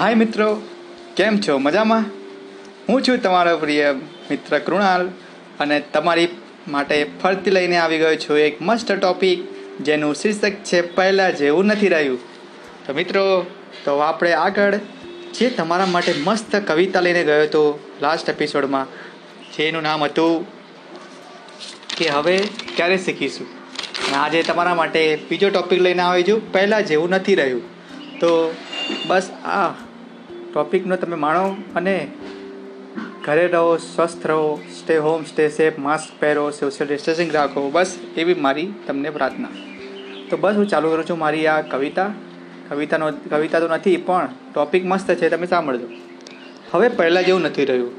હાય મિત્રો, કેમ છો? મજામાં? હું છું તમારો પ્રિય મિત્ર કૃણાલ અને તમારી માટે ફરતી લઈને આવી ગયો છું એક મસ્ત ટોપિક જેનું શીર્ષક છે, પહેલાં જેવું નથી રહ્યું. તો મિત્રો, તો આપણે આગળ જે તમારા માટે મસ્ત કવિતા લઈને ગયો હતો લાસ્ટ એપિસોડમાં જેનું નામ હતું કે હવે ક્યારે શીખીશું? અને આજે તમારા માટે બીજો ટોપિક લઈને આવી છું, પહેલાં જેવું નથી રહ્યું. તો બસ આ ટોપિકનો તમે માણો અને ઘરે રહો, સ્વસ્થ રહો stay home stay safe mask પહેરો સોશિયલ ડિસ્ટન્સિંગ રાખો, બસ એવી મારી તમને પ્રાર્થના. તો બસ હું ચાલુ કરું છું મારી આ કવિતા. કવિતાનો, કવિતા તો નથી, પણ ટોપિક મસ્ત છે, તમે સાંભળજો. હવે પહેલાં જેવું નથી રહ્યું.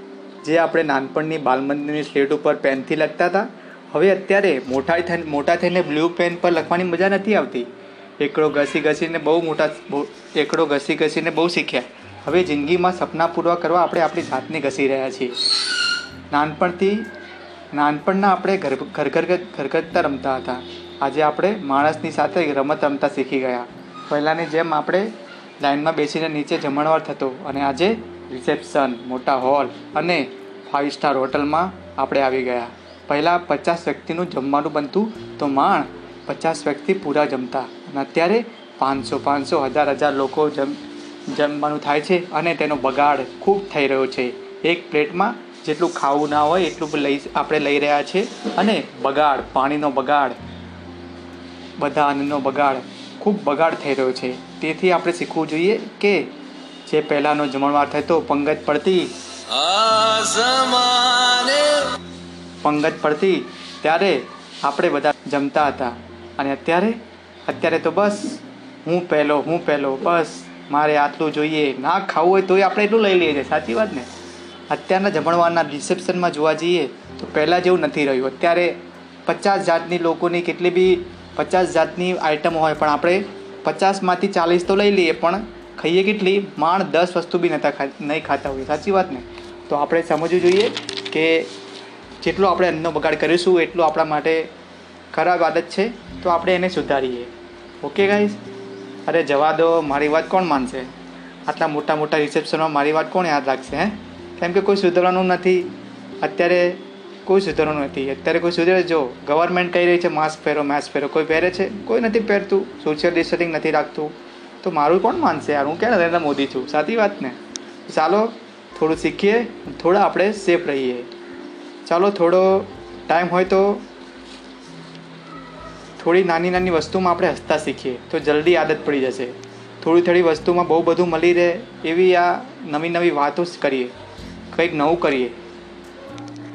જે આપણે નાનપણની બાલમંદિરની સ્લેટ ઉપર પેનથી લખતા હતા, હવે અત્યારે મોટા થઈને મોટા થઈને બ્લુ પેન પર લખવાની મજા નથી આવતી. એકડો ઘસી ઘસીને બહુ મોટા એકડો ઘસી ઘસીને બહુ શીખ્યા. હવે જિંદગીમાં સપના પૂરા કરવા આપણે આપણી જાતને ઘસી રહ્યા છીએ. નાનપણથી, નાનપણના આપણે ઘર ઘર ઘર ઘર રમતા હતા. આજે આપણે માણસની સાથે રમત રમતા શીખી ગયા. પહેલાંની જેમ આપણે લાઇનમાં બેસીને નીચે જમણવાર થતો અને આજે રિસેપ્શન, મોટા હોલ અને ફાઇવ સ્ટાર હોટલમાં આપણે આવી ગયા. પહેલાં પચાસ વ્યક્તિનું જમવાનું બનતું તો માણ પચાસ વ્યક્તિ પૂરા જમતા અને અત્યારે પાંચસો પાંચસો, હજાર હજાર લોકો જમ જમવાનું થાય છે અને તેનો બગાડ ખૂબ થઈ રહ્યો છે. એક પ્લેટમાં જેટલું ખાવું ના હોય એટલું લઈ આપણે લઈ રહ્યા છે અને બગાડ પાણીનો બગાડ બધા અન્નનો બગાડ ખૂબ બગાડ થઈ રહ્યો છે. તેથી આપણે શીખવું જોઈએ કે જે પહેલાંનો જમણવાર થતો પંગત પડતી પંગત પડતી ત્યારે આપણે બધા જમતા હતા. અને અત્યારે અત્યારે તો બસ હું પહેલો હું પહેલો બસ. મારે આટલું જોઈએ, ના ખાવું હોય તોય આપણે એટલું લઈ લઈએ છીએ. સાચી વાત ને? અત્યારના જમણવારના રિસેપ્શનમાં જોવા જઈએ, તો પહેલાં જેવું નથી રહ્યું. અત્યારે પચાસ જાતની લોકોની કેટલી બી પચાસ જાતની આઈટમ હોય, પણ આપણે પચાસમાંથી ચાલીસ તો લઈ લઈએ, પણ ખાઈએ કેટલી? માણ દસ વસ્તુ બી નતા નહીં ખાતા હોઈએ. સાચી વાત ને? તો આપણે સમજવું જોઈએ કે જેટલો આપણે અન્નનો બગાડ કરીશું, એટલું આપણા માટે ખરાબ આદત છે, તો આપણે એને સુધારીએ. ઓકે ગાઈઝ અરે જવા દો, મારી વાત કોણ માનશે? આટલા મોટા મોટા રિસેપ્શનમાં મારી વાત કોણ યાદ રાખશે, હે? કેમ કે કોઈ સુધરવાનું નથી. અત્યારે કોઈ સુધરવાનું નથી. અત્યારે કોઈ સુધરે, જો ગવર્મેન્ટ કહી રહી છે માસ્ક પહેરો માસ્ક પહેરો. કોઈ પહેરે છે? કોઈ નથી પહેરતું. સોશિયલ ડિસ્ટન્સિંગ નથી રાખતું. તો મારું કોણ માનશે યાર? હું ક્યાં નરેન્દ્ર મોદી છું? સાચી વાત ને? ચાલો, થોડું શીખીએ, થોડા આપણે સેફ રહીએ. ચાલો, થોડો ટાઈમ હોય તો થોડી નાની નાની વસ્તુમાં આપણે હસતા શીખીએ, તો જલ્દી આદત પડી જશે. થોડી થોડી વસ્તુમાં બહુ બધું મળી રહે એવી આ નવી નવી વાતો જ કરીએ, કંઈક નવું કરીએ.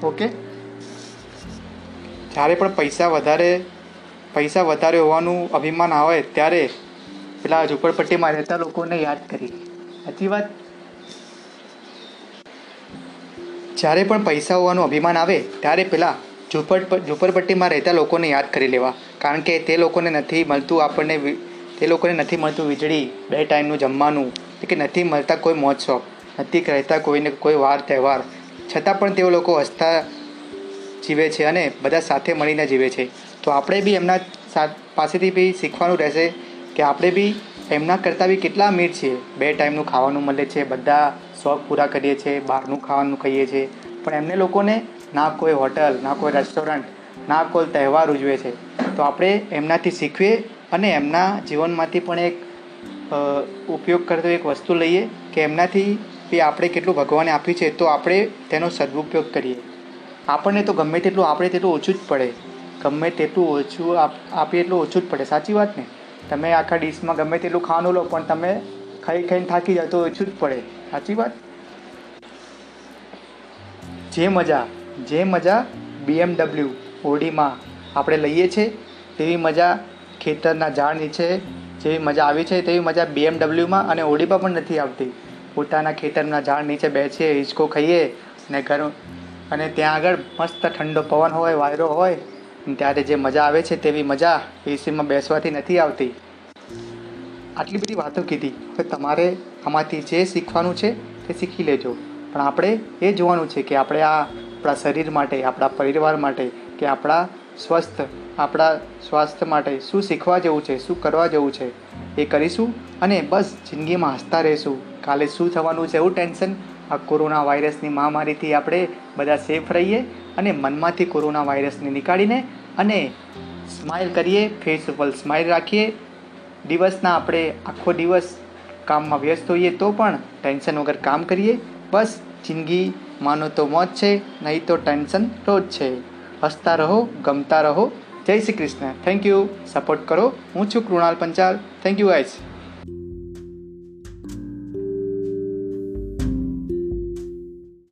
ઓકે? જ્યારે પણ પૈસા વધારે પૈસા વધારે હોવાનું અભિમાન આવે ત્યારે પેલા ઝુંપડપટ્ટીમાં રહેતા લોકોને યાદ કરી સાચી વાત? જ્યારે પણ પૈસા હોવાનું અભિમાન આવે, ત્યારે પેલા ઝૂંપડ ઝુંપડપટ્ટીમાં રહેતા લોકોને યાદ કરી લેવા. કારણ કે તે લોકોને નથી મળતું આપણને તે લોકોને નથી મળતું વીજળી, બે ટાઈમનું જમવાનું, કે નથી મળતા કોઈ મહોત્સવ, નથી રહેતા કોઈને કોઈ વાર તહેવાર. છતાં પણ તેઓ લોકો હસતા જીવે છે અને બધા સાથે મળીને જીવે છે. તો આપણે બી એમના પાસેથી બી શીખવાનું રહેશે કે આપણે બી એમના કરતાં બી કેટલા અમીર છીએ. બે ટાઈમનું ખાવાનું મળે છે, બધા શોખ પૂરા કરીએ છીએ બહારનું ખાવાનું ખાઈએ છીએ પણ એમને લોકોને ના કોઈ હોટલ, ના કોઈ રેસ્ટોરન્ટ, ના કોઈ તહેવાર ઉજવે છે. તો આપણે એમનાથી શીખવીએ અને એમના જીવનમાંથી પણ એક ઉપયોગ કરતો એક વસ્તુ લઈએ કે એમનાથી બી આપણે કેટલું ભગવાને આપ્યું છે, તો આપણે તેનો સદુપયોગ કરીએ. આપણને તો ગમે તેટલું, આપણે તેટલું ઓછું જ પડે. ગમે તેટલું ઓછું આપ- આપીએ એટલું ઓછું જ પડે. સાચી વાત ને? તમે આખા ડીશમાં ગમે તેટલું ખાવાનું લો, પણ તમે ખાઈ ખાઈને થાકી જાવ તો ઓછું જ પડે. સાચી વાત? જે મજા જે મજા બીએમડબલ્યુ ઓડીમાં આપણે લઈએ છીએ તેવી મજા ખેતરના ઝાડ નીચે જેવી મજા આવી છે, તેવી મજા બીએમડબલ્યુમાં અને ઓડીમાં પણ નથી આવતી. પોતાના ખેતરના ઝાડ નીચે બેસીએ, હિંચકો ખાઈએ અને ઘર અને ત્યાં આગળ મસ્ત ઠંડો પવન હોય, વાયરો હોય ત્યારે જે મજા આવે છે તેવી મજા એસીમાં બેસવાથી નથી આવતી. આટલી બધી વાતો કીધી. હવે તમારે આમાંથી જે શીખવાનું છે તે શીખી લેજો. પણ આપણે એ જોવાનું છે કે આપણે આ આપણા શરીર માટે, આપણા પરિવાર માટે કે આપણા સ્વસ્થ, આપણા સ્વાસ્થ્ય માટે શું શીખવા જેવું છે, શું કરવા જેવું છે, એ કરીશું અને બસ જિંદગીમાં હસતા રહીશું. કાલે શું થવાનું છે, એવું ટેન્શન? આ કોરોના વાયરસની મહામારીથી આપણે બધા સેફ રહીએ અને મનમાંથી કોરોના વાયરસને નીકાળીને અને સ્માઇલ કરીએ ફેસ ઉપર સ્માઇલ રાખીએ. દિવસના આપણે આખો દિવસ કામમાં વ્યસ્ત હોઈએ તો પણ ટેન્શન વગર કામ કરીએ. બસ જિંદગી માનો તો મોજ છે, નહીં તો ટેન્શન રોજ છે. હસતા રહો, ગમતા રહો. જય Shri Krishna. Thank you support કરો. હું છું Krunal Panchal. Thank you guys